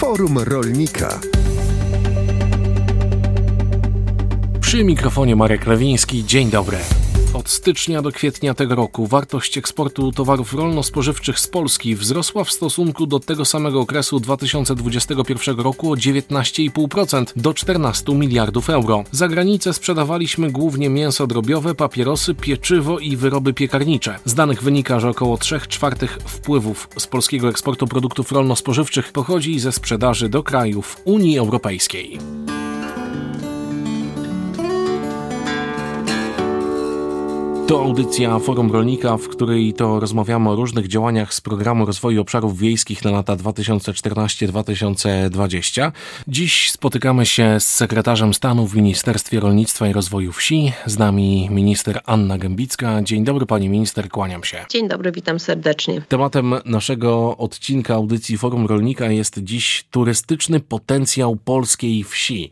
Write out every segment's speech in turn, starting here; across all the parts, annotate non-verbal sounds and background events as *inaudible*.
Forum Rolnika. Przy mikrofonie Marek Lewiński. Dzień dobry. Od stycznia do kwietnia tego roku wartość eksportu towarów rolno-spożywczych z Polski wzrosła w stosunku do tego samego okresu 2021 roku o 19,5% do 14 miliardów euro. Za granicę sprzedawaliśmy głównie mięso drobiowe, papierosy, pieczywo i wyroby piekarnicze. Z danych wynika, że około 3 czwartych wpływów z polskiego eksportu produktów rolno-spożywczych pochodzi ze sprzedaży do krajów Unii Europejskiej. To audycja Forum Rolnika, w której to rozmawiamy o różnych działaniach z programu rozwoju obszarów wiejskich na lata 2014-2020. Dziś spotykamy się z sekretarzem stanu w Ministerstwie Rolnictwa i Rozwoju Wsi. Z nami minister Anna Gębicka. Dzień dobry pani minister, kłaniam się. Dzień dobry, witam serdecznie. Tematem naszego odcinka audycji Forum Rolnika jest dziś turystyczny potencjał polskiej wsi.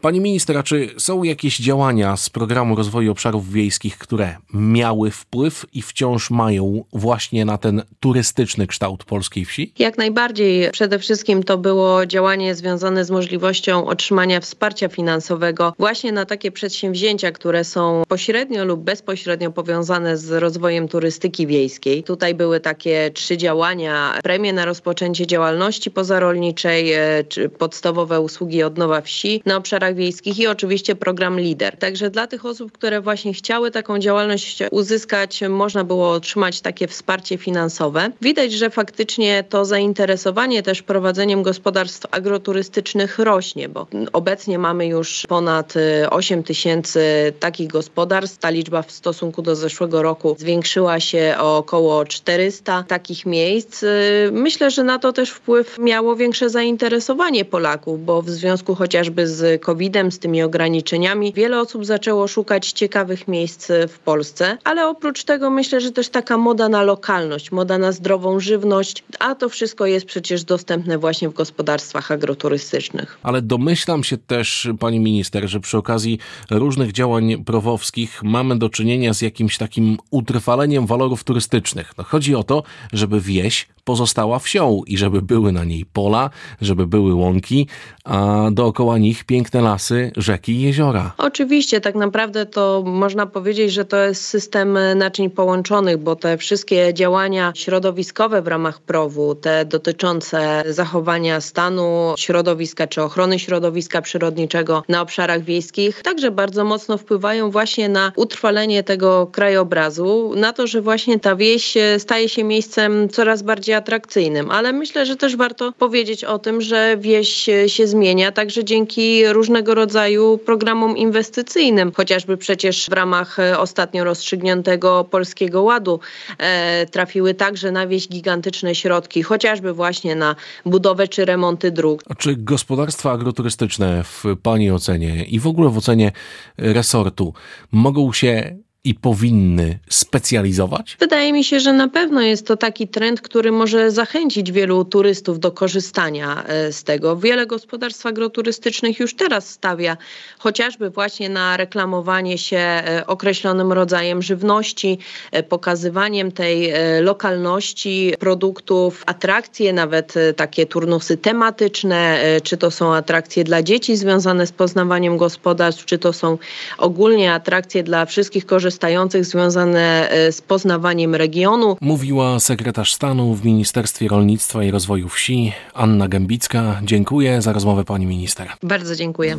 Pani minister, czy są jakieś działania z programu rozwoju obszarów wiejskich, które miały wpływ i wciąż mają właśnie na ten turystyczny kształt polskiej wsi? Jak najbardziej. Przede wszystkim to było działanie związane z możliwością otrzymania wsparcia finansowego właśnie na takie przedsięwzięcia, które są pośrednio lub bezpośrednio powiązane z rozwojem turystyki wiejskiej. Tutaj były takie trzy działania: premie na rozpoczęcie działalności pozarolniczej, e, czy podstawowe usługi odnowa wsi na obszarach wiejskich i oczywiście program LIDER. Także dla tych osób, które właśnie chciały taką działalność uzyskać, można było otrzymać takie wsparcie finansowe. Widać, że faktycznie to zainteresowanie też prowadzeniem gospodarstw agroturystycznych rośnie, bo obecnie mamy już ponad 8 y, tysięcy takich gospodarstw. Ta liczba w stosunku do zeszłego roku zwiększyła się o około 400 takich miejsc. Y, myślę, że na to też wpływ miało większe zainteresowanie Polaków, bo w związku chociażby z COVID-em, z tymi ograniczeniami, wiele osób zaczęło szukać ciekawych miejsc w Polsce. Polsce, ale oprócz tego myślę, że też taka moda na lokalność, moda na zdrową żywność, a to wszystko jest przecież dostępne właśnie w gospodarstwach agroturystycznych. Ale domyślam się też, pani minister, że przy okazji różnych działań prowowskich mamy do czynienia z jakimś takim utrwaleniem walorów turystycznych. No, chodzi o to, żeby wieś pozostała wsią i żeby były na niej pola, żeby były łąki, a dookoła nich piękne lasy, rzeki i jeziora. Oczywiście, tak naprawdę to można powiedzieć, że to jest system naczyń połączonych, bo te wszystkie działania środowiskowe w ramach PROW-u, te dotyczące zachowania stanu środowiska czy ochrony środowiska przyrodniczego na obszarach wiejskich, także bardzo mocno wpływają właśnie na utrwalenie tego krajobrazu, na to, że właśnie ta wieś staje się miejscem coraz bardziej atrakcyjnym. Ale myślę, że też warto powiedzieć o tym, że wieś się zmienia także dzięki różnego rodzaju programom inwestycyjnym, chociażby przecież w ramach ostatnio rozstrzygniętego Polskiego Ładu e, trafiły także na wieś gigantyczne środki, chociażby właśnie na budowę czy remonty dróg. A czy gospodarstwa agroturystyczne w Pani ocenie i w ogóle w ocenie resortu mogą się i powinny specjalizować? Wydaje mi się, że na pewno jest to taki trend, który może zachęcić wielu turystów do korzystania e, z tego. Wiele gospodarstw agroturystycznych już teraz stawia chociażby właśnie na reklamowanie się e, określonym rodzajem żywności, e, pokazywaniem tej lokalności produktów, atrakcje, nawet takie turnusy tematyczne, czy to są atrakcje dla dzieci związane z poznawaniem gospodarstw, czy to są ogólnie atrakcje dla wszystkich korzystających korzystających związane e, z poznawaniem regionu. Mówiła sekretarz stanu w Ministerstwie Rolnictwa i Rozwoju Wsi Anna Gębicka. Dziękuję za rozmowę pani minister. Bardzo dziękuję.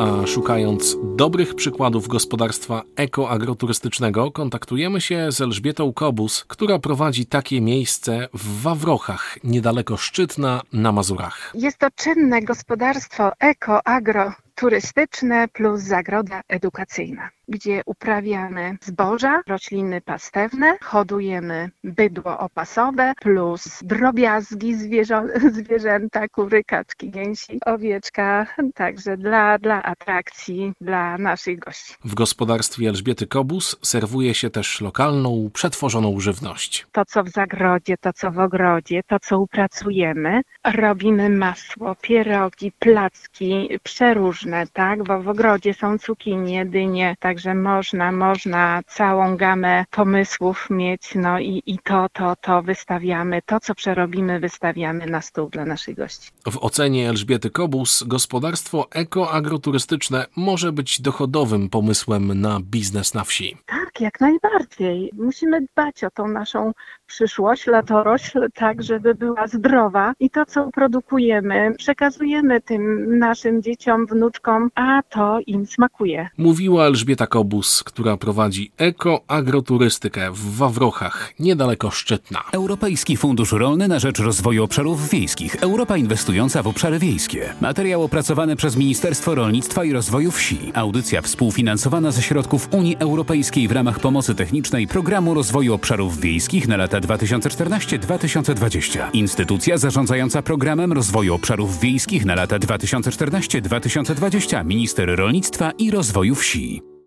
A szukając dobrych przykładów gospodarstwa ekoagroturystycznego, kontaktujemy się z Elżbietą Kobus, która prowadzi takie miejsce w Wawrochach, niedaleko Szczytna na Mazurach. Jest to czynne gospodarstwo eko-agro-turystyczne plus zagroda edukacyjna gdzie uprawiamy zboża, rośliny pastewne, hodujemy bydło opasowe plus drobiazgi *laughs* zwierzęta, kury, kaczki, gęsi, owieczka, także dla, dla atrakcji dla naszych gości. W gospodarstwie Elżbiety Kobus serwuje się też lokalną, przetworzoną żywność. To, co w zagrodzie, to, co w ogrodzie, to, co upracujemy, robimy masło, pierogi, placki, przeróżne, tak, bo w ogrodzie są cukinie, dynie, tak Także można, można całą gamę pomysłów mieć, no i, i to, to, to wystawiamy, to co przerobimy, wystawiamy na stół dla naszych gości. W ocenie Elżbiety Kobus gospodarstwo ekoagroturystyczne może być dochodowym pomysłem na biznes na wsi. Tak, jak najbardziej. Musimy dbać o tą naszą przyszłość, latorośl, tak, żeby była zdrowa i to, co produkujemy, przekazujemy tym naszym dzieciom, wnuczkom, a to im smakuje. Mówiła Elżbieta Kobus, która prowadzi ekoagroturystykę w Wawrochach, niedaleko Szczytna. Europejski Fundusz Rolny na rzecz Rozwoju Obszarów Wiejskich. Europa inwestująca w obszary wiejskie. Materiał opracowany przez Ministerstwo Rolnictwa i Rozwoju Wsi. Audycja współfinansowana ze środków Unii Europejskiej w ramach pomocy technicznej Programu Rozwoju Obszarów Wiejskich na lata 2014-2020. Instytucja zarządzająca Programem Rozwoju Obszarów Wiejskich na lata 2014-2020. Minister Rolnictwa i Rozwoju Wsi.